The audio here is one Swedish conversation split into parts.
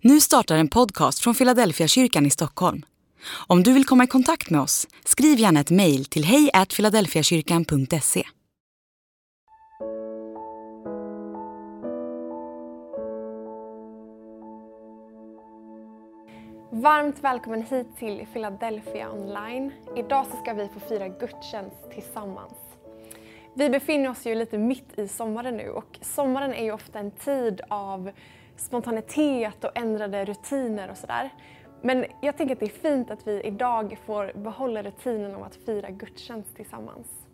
Nu startar en podcast från Philadelphia kyrkan i Stockholm. Om du vill komma i kontakt med oss, skriv gärna ett mejl till hejfiladelfiakyrkan.se. Varmt välkommen hit till Philadelphia online. Idag så ska vi få fira gudstjänst tillsammans. Vi befinner oss ju lite mitt i sommaren nu och sommaren är ju ofta en tid av spontanitet och ändrade rutiner och sådär. Men jag tänker att det är fint att vi idag får behålla rutinen om att fira gudstjänst tillsammans.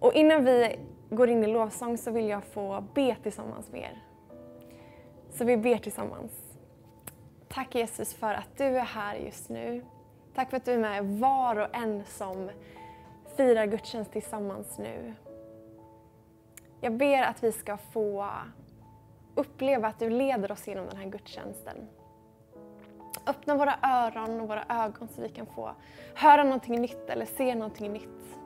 Och innan vi går in i lovsång så vill jag få be tillsammans med er. Så vi ber tillsammans. Tack Jesus för att du är här just nu. Tack för att du är med var och en som firar gudstjänst tillsammans nu. Jag ber att vi ska få uppleva att du leder oss genom den här gudstjänsten. Öppna våra öron och våra ögon så vi kan få höra någonting nytt eller se någonting nytt.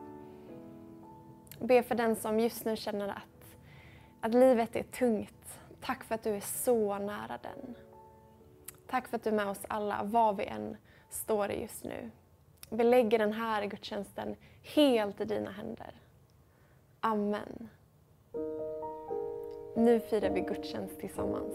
Be för den som just nu känner att, att livet är tungt. Tack för att du är så nära den. Tack för att du är med oss alla, var vi än står i just nu. Vi lägger den här gudstjänsten helt i dina händer. Amen. Nu firar vi gudstjänst tillsammans.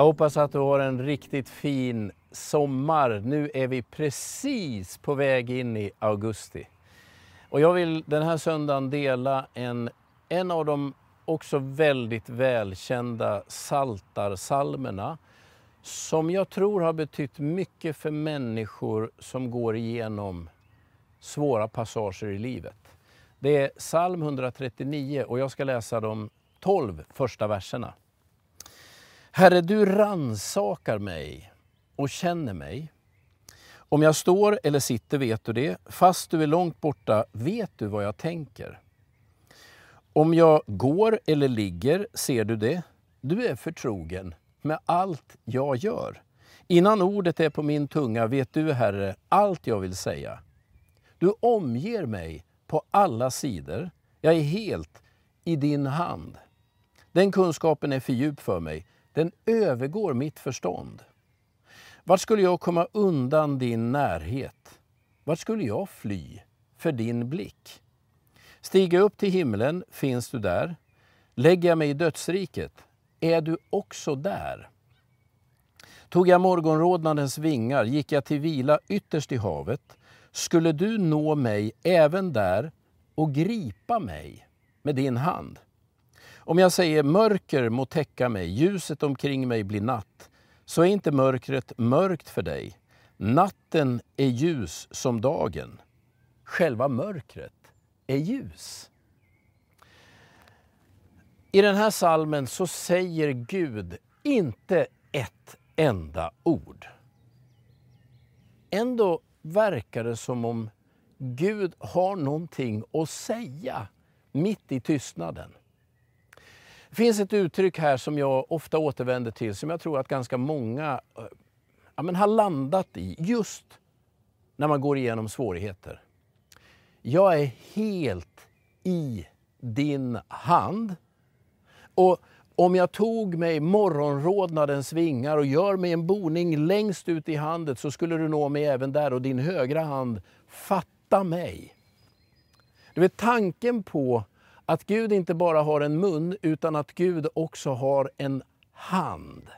Jag hoppas att du har en riktigt fin sommar. Nu är vi precis på väg in i augusti. Och jag vill den här söndagen dela en, en av de också väldigt välkända saltarsalmerna som jag tror har betytt mycket för människor som går igenom svåra passager i livet. Det är psalm 139 och jag ska läsa de 12 första verserna. Herre, du ransakar mig och känner mig. Om jag står eller sitter vet du det. Fast du är långt borta vet du vad jag tänker. Om jag går eller ligger ser du det. Du är förtrogen med allt jag gör. Innan ordet är på min tunga vet du, Herre, allt jag vill säga. Du omger mig på alla sidor. Jag är helt i din hand. Den kunskapen är för djup för mig. Den övergår mitt förstånd. Vart skulle jag komma undan din närhet? Vart skulle jag fly för din blick? Stiger jag upp till himlen finns du där. Lägger jag mig i dödsriket är du också där. Tog jag morgonrodnadens vingar gick jag till vila ytterst i havet skulle du nå mig även där och gripa mig med din hand. Om jag säger mörker må täcka mig, ljuset omkring mig blir natt, så är inte mörkret mörkt för dig. Natten är ljus som dagen. Själva mörkret är ljus. I den här salmen så säger Gud inte ett enda ord. Ändå verkar det som om Gud har någonting att säga mitt i tystnaden. Det finns ett uttryck här som jag ofta återvänder till, som jag tror att ganska många eh, ja, men har landat i just när man går igenom svårigheter. Jag är helt i din hand. Och om jag tog mig morgonrodnadens vingar och gör mig en boning längst ut i handet så skulle du nå mig även där och din högra hand fatta mig. Du vet tanken på att Gud inte bara har en mun utan att Gud också har en hand.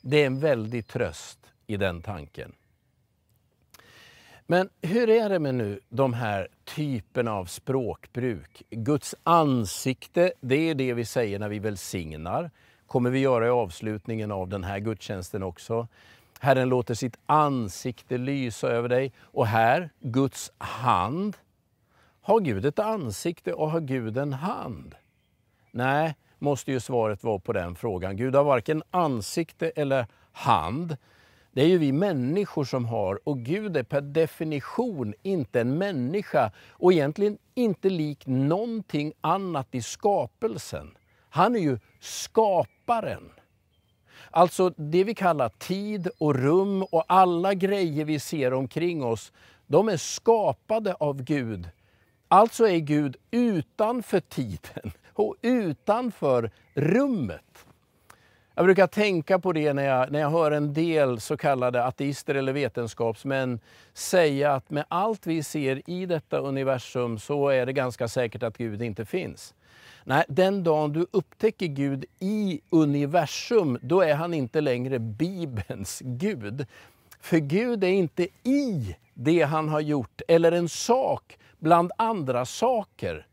Det är en väldig tröst i den tanken. Men hur är det med nu de här typerna av språkbruk? Guds ansikte, det är det vi säger när vi välsignar. kommer vi göra i avslutningen av den här gudstjänsten också. Herren låter sitt ansikte lysa över dig. Och här, Guds hand. Har Gud ett ansikte och har Gud en hand? Nej, måste ju svaret vara på den frågan. Gud har varken ansikte eller hand. Det är ju vi människor som har och Gud är per definition inte en människa och egentligen inte lik någonting annat i skapelsen. Han är ju skaparen. Alltså det vi kallar tid och rum och alla grejer vi ser omkring oss, de är skapade av Gud. Alltså är Gud utanför tiden och utanför rummet. Jag brukar tänka på det när jag, när jag hör en del så kallade ateister eller vetenskapsmän säga att med allt vi ser i detta universum så är det ganska säkert att Gud inte finns. Nej, den dagen du upptäcker Gud i universum, då är han inte längre Bibelns Gud. För Gud är inte i det han har gjort, eller en sak bland andra saker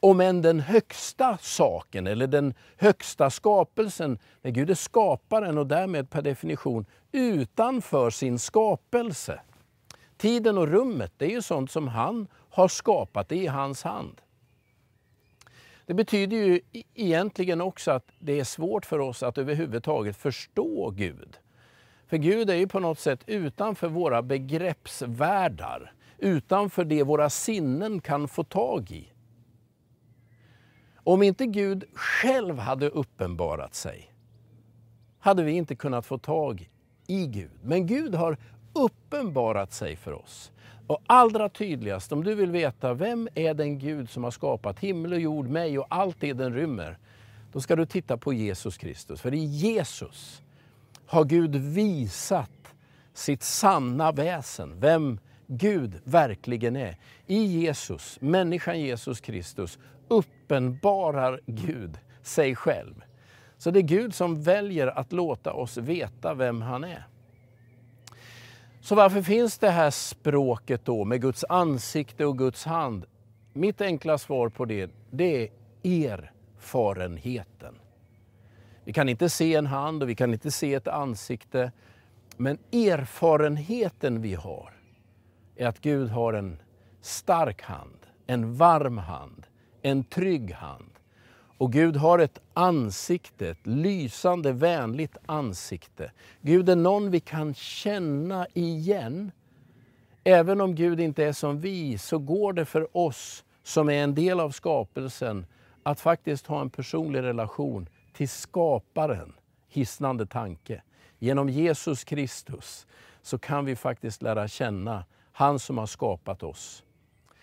om än den högsta saken eller den högsta skapelsen. när Gud är skaparen och därmed per definition utanför sin skapelse. Tiden och rummet, det är ju sånt som han har skapat, det är i hans hand. Det betyder ju e- egentligen också att det är svårt för oss att överhuvudtaget förstå Gud. För Gud är ju på något sätt utanför våra begreppsvärldar, utanför det våra sinnen kan få tag i. Om inte Gud själv hade uppenbarat sig hade vi inte kunnat få tag i Gud. Men Gud har uppenbarat sig för oss. Och allra tydligast, om du vill veta vem är den Gud som har skapat himmel och jord, mig och allt det den rymmer, då ska du titta på Jesus Kristus. För i Jesus har Gud visat sitt sanna väsen, vem Gud verkligen är. I Jesus, människan Jesus Kristus, uppenbarar Gud sig själv. Så det är Gud som väljer att låta oss veta vem han är. Så varför finns det här språket då med Guds ansikte och Guds hand? Mitt enkla svar på det, det är erfarenheten. Vi kan inte se en hand och vi kan inte se ett ansikte. Men erfarenheten vi har är att Gud har en stark hand, en varm hand, en trygg hand. Och Gud har ett ansikte, ett lysande, vänligt ansikte. Gud är någon vi kan känna igen. Även om Gud inte är som vi, så går det för oss som är en del av skapelsen att faktiskt ha en personlig relation till skaparen, hisnande tanke. Genom Jesus Kristus så kan vi faktiskt lära känna han som har skapat oss.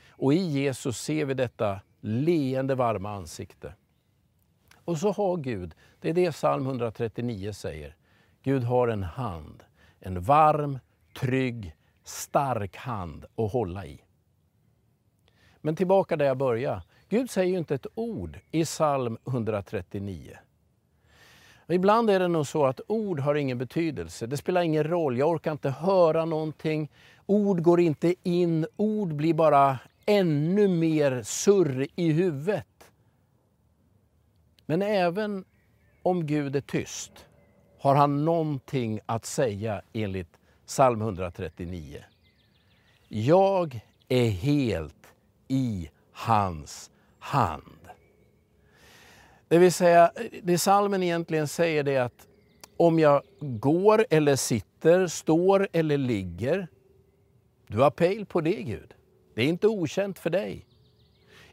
Och i Jesus ser vi detta leende varma ansikte. Och så har Gud, det är det psalm 139 säger, Gud har en hand, en varm, trygg, stark hand att hålla i. Men tillbaka där jag började. Gud säger ju inte ett ord i psalm 139. Ibland är det nog så att ord har ingen betydelse. Det spelar ingen roll, jag orkar inte höra någonting. Ord går inte in, ord blir bara ännu mer surr i huvudet. Men även om Gud är tyst har han någonting att säga enligt psalm 139. Jag är helt i hans hand. Det vill säga, det salmen egentligen säger det att om jag går eller sitter, står eller ligger, du har pejl på det Gud. Det är inte okänt för dig.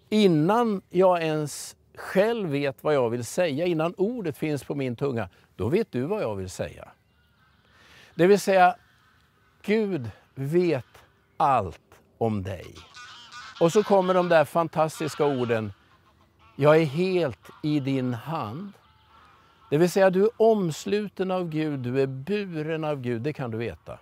Innan jag ens själv vet vad jag vill säga, innan ordet finns på min tunga, då vet du vad jag vill säga. Det vill säga, Gud vet allt om dig. Och så kommer de där fantastiska orden, jag är helt i din hand. Det vill säga, du är omsluten av Gud, du är buren av Gud, det kan du veta.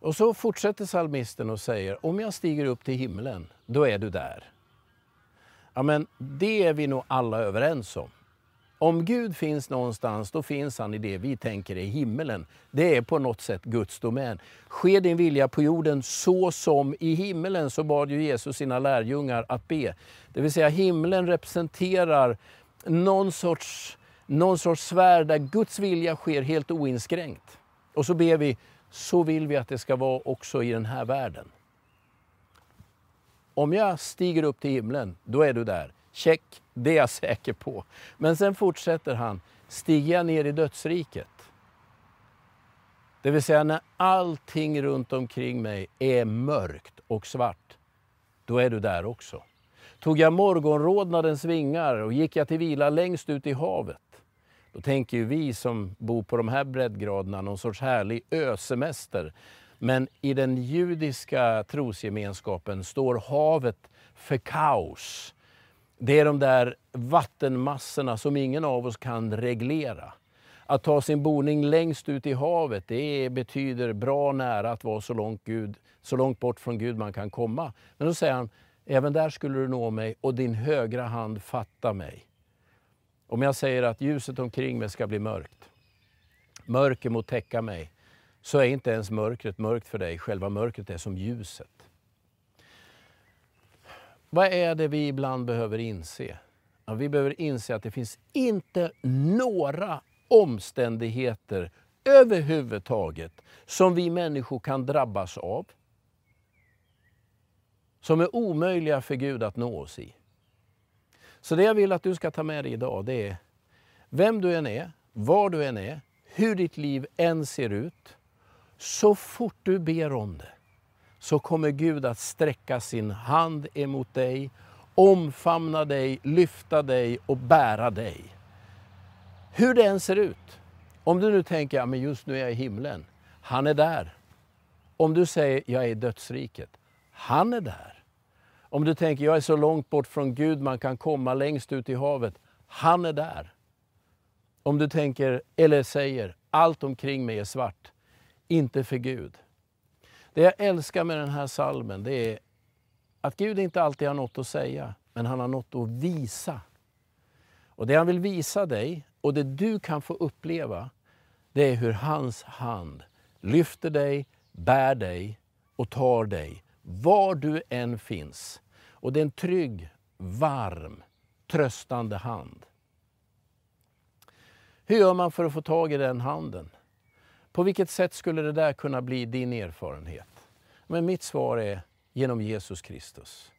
Och så fortsätter salmisten och säger, om jag stiger upp till himlen, då är du där. Ja, men det är vi nog alla överens om. Om Gud finns någonstans, då finns han i det vi tänker är himmelen. Det är på något sätt Guds domän. Ske din vilja på jorden så som i himmelen, så bad ju Jesus sina lärjungar att be. Det vill säga himlen representerar någon sorts, någon sorts sfär där Guds vilja sker helt oinskränkt. Och så ber vi, så vill vi att det ska vara också i den här världen. Om jag stiger upp till himlen, då är du där. Check, det är jag säker på. Men sen fortsätter han, stiger jag ner i dödsriket, det vill säga när allting runt omkring mig är mörkt och svart, då är du där också. Tog jag morgonrodnadens vingar och gick jag till vila längst ut i havet, då tänker ju vi som bor på de här breddgraderna någon sorts härlig ösemester. Men i den judiska trosgemenskapen står havet för kaos. Det är de där vattenmassorna som ingen av oss kan reglera. Att ta sin boning längst ut i havet, det betyder bra nära att vara så långt, Gud, så långt bort från Gud man kan komma. Men då säger han, även där skulle du nå mig och din högra hand fatta mig. Om jag säger att ljuset omkring mig ska bli mörkt, mörker må täcka mig, så är inte ens mörkret mörkt för dig. Själva mörkret är som ljuset. Vad är det vi ibland behöver inse? Ja, vi behöver inse att det finns inte några omständigheter överhuvudtaget som vi människor kan drabbas av. Som är omöjliga för Gud att nå oss i. Så det jag vill att du ska ta med dig idag det är vem du än är, var du än är, hur ditt liv än ser ut. Så fort du ber om det så kommer Gud att sträcka sin hand emot dig, omfamna dig, lyfta dig och bära dig. Hur det än ser ut. Om du nu tänker, att just nu är jag i himlen. Han är där. Om du säger, jag är i dödsriket. Han är där. Om du tänker, jag är så långt bort från Gud man kan komma längst ut i havet. Han är där. Om du tänker, eller säger, allt omkring mig är svart. Inte för Gud. Det jag älskar med den här salmen det är att Gud inte alltid har något att säga, men han har något att visa. Och det han vill visa dig och det du kan få uppleva, det är hur hans hand lyfter dig, bär dig och tar dig var du än finns. Och det är en trygg, varm, tröstande hand. Hur gör man för att få tag i den handen? På vilket sätt skulle det där kunna bli din erfarenhet? Men mitt svar är genom Jesus Kristus.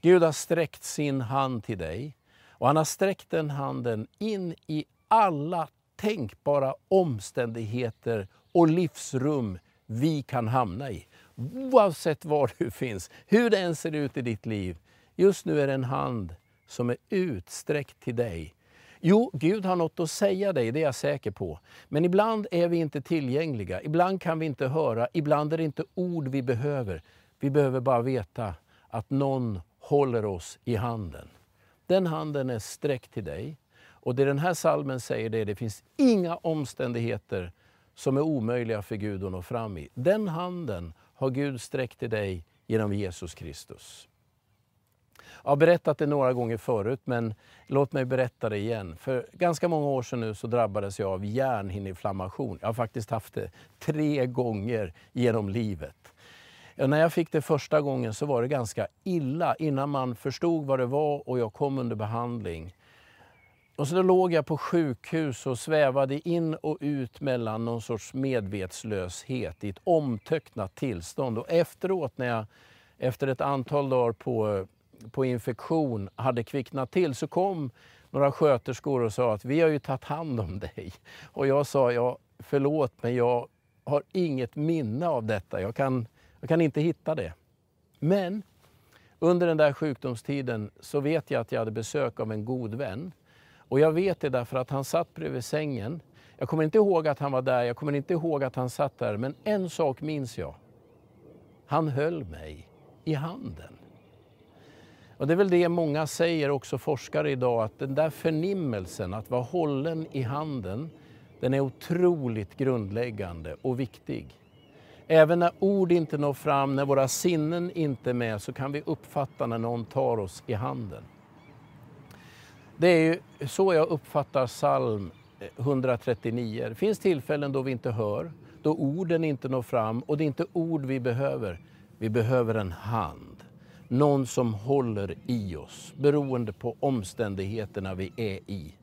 Gud har sträckt sin hand till dig och han har sträckt den handen in i alla tänkbara omständigheter och livsrum vi kan hamna i. Oavsett var du finns, hur det än ser ut i ditt liv. Just nu är det en hand som är utsträckt till dig. Jo, Gud har något att säga dig, det är jag säker på. Men ibland är vi inte tillgängliga, ibland kan vi inte höra, ibland är det inte ord vi behöver. Vi behöver bara veta att någon håller oss i handen. Den handen är sträckt till dig. Och det den här salmen säger det är det finns inga omständigheter som är omöjliga för Gud att nå fram i. Den handen har Gud sträckt till dig genom Jesus Kristus. Jag har berättat det några gånger förut, men låt mig berätta det igen. För ganska många år sedan nu så drabbades jag av hjärnhinneinflammation. Jag har faktiskt haft det tre gånger genom livet. När jag fick det första gången så var det ganska illa innan man förstod vad det var och jag kom under behandling. Och så då låg jag på sjukhus och svävade in och ut mellan någon sorts medvetslöshet i ett omtöcknat tillstånd. Och efteråt, när jag efter ett antal dagar på, eh, på infektion hade kvicknat till, så kom några sköterskor och sa att vi har ju tagit hand om dig. Och jag sa, ja, förlåt men jag har inget minne av detta. Jag kan, jag kan inte hitta det. Men under den där sjukdomstiden så vet jag att jag hade besök av en god vän och jag vet det därför att han satt bredvid sängen. Jag kommer inte ihåg att han var där, jag kommer inte ihåg att han satt där, men en sak minns jag. Han höll mig i handen. Och det är väl det många säger, också forskare idag, att den där förnimmelsen, att vara hållen i handen, den är otroligt grundläggande och viktig. Även när ord inte når fram, när våra sinnen inte är med, så kan vi uppfatta när någon tar oss i handen. Det är ju så jag uppfattar psalm eh, 139. Det finns tillfällen då vi inte hör, då orden inte når fram och det är inte ord vi behöver. Vi behöver en hand, någon som håller i oss beroende på omständigheterna vi är i.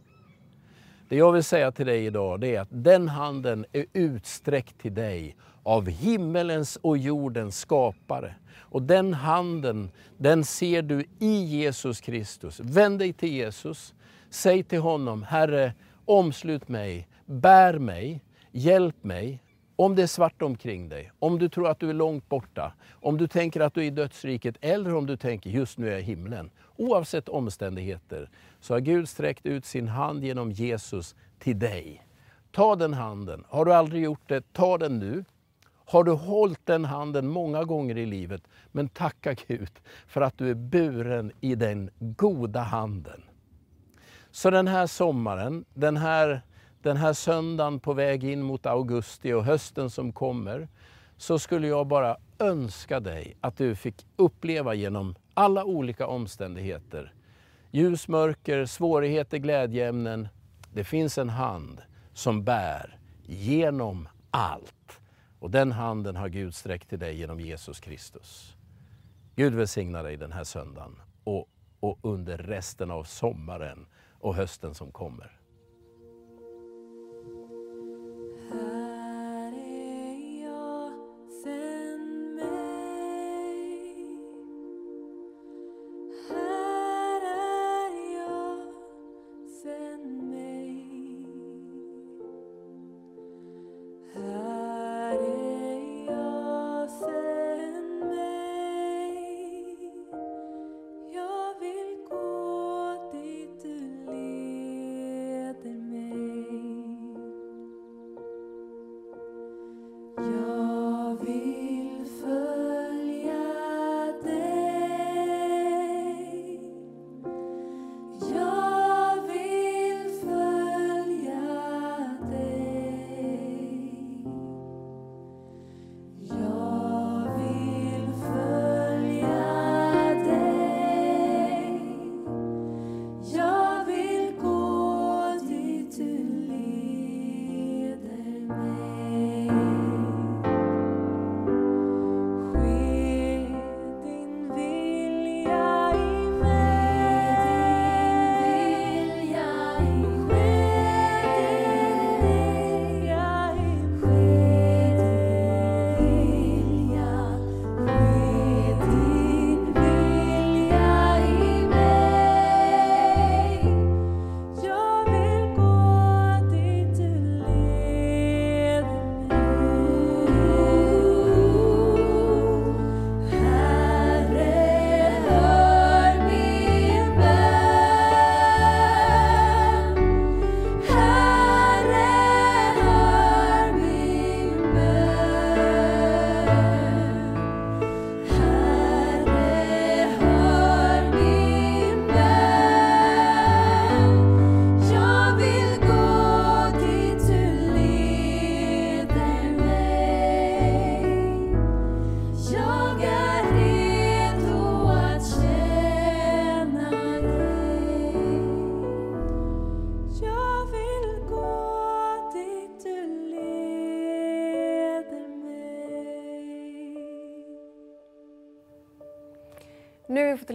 Det jag vill säga till dig idag det är att den handen är utsträckt till dig av himmelens och jordens skapare. Och den handen, den ser du i Jesus Kristus. Vänd dig till Jesus. Säg till honom, Herre, omslut mig, bär mig, hjälp mig. Om det är svart omkring dig, om du tror att du är långt borta, om du tänker att du är i dödsriket eller om du tänker just nu är jag i himlen. Oavsett omständigheter så har Gud sträckt ut sin hand genom Jesus till dig. Ta den handen. Har du aldrig gjort det, ta den nu. Har du hållit den handen många gånger i livet, men tacka Gud för att du är buren i den goda handen. Så den här sommaren, den här, den här söndagen på väg in mot augusti och hösten som kommer, så skulle jag bara önska dig att du fick uppleva genom alla olika omständigheter, ljus, mörker, svårigheter, glädjeämnen. Det finns en hand som bär genom allt. Och den handen har Gud sträckt till dig genom Jesus Kristus. Gud välsigna dig den här söndagen och, och under resten av sommaren och hösten som kommer. Nu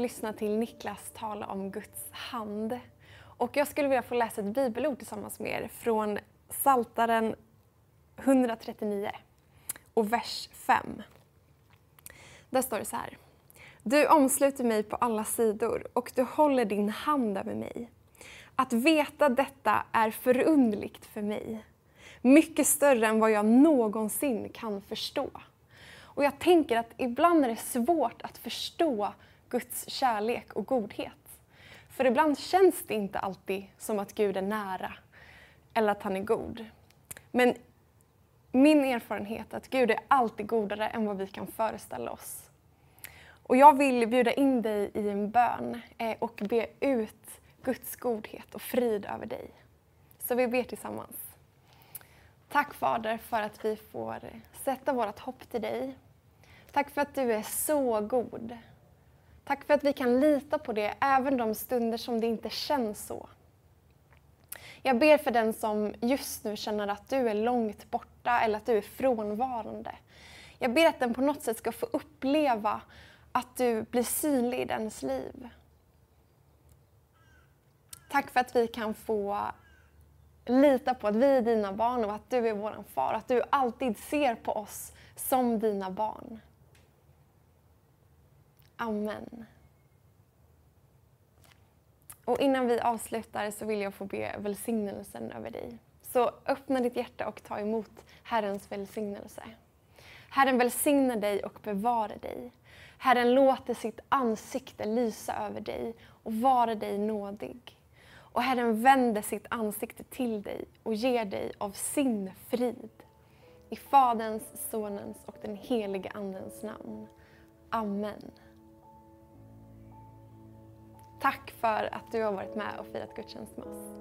lyssna till Niklas tala om Guds hand. Och jag skulle vilja få läsa ett bibelord tillsammans med er från Saltaren 139 och vers 5. Där står det så här. Du omsluter mig på alla sidor och du håller din hand över mig. Att veta detta är förundligt för mig. Mycket större än vad jag någonsin kan förstå. Och jag tänker att ibland är det svårt att förstå Guds kärlek och godhet. För ibland känns det inte alltid som att Gud är nära eller att han är god. Men min erfarenhet är att Gud är alltid godare än vad vi kan föreställa oss. Och jag vill bjuda in dig i en bön eh, och be ut Guds godhet och frid över dig. Så vi ber tillsammans. Tack Fader för att vi får sätta vårt hopp till dig. Tack för att du är så god. Tack för att vi kan lita på det även de stunder som det inte känns så. Jag ber för den som just nu känner att du är långt borta eller att du är frånvarande. Jag ber att den på något sätt ska få uppleva att du blir synlig i dens liv. Tack för att vi kan få lita på att vi är dina barn och att du är vår far. Att du alltid ser på oss som dina barn. Amen. Och innan vi avslutar så vill jag få be välsignelsen över dig. Så öppna ditt hjärta och ta emot Herrens välsignelse. Herren välsignar dig och bevarar dig. Herren låter sitt ansikte lysa över dig och vara dig nådig. Och Herren vänder sitt ansikte till dig och ger dig av sin frid. I Faderns, Sonens och den helige Andens namn. Amen. Tack för att du har varit med och firat gudstjänst med oss.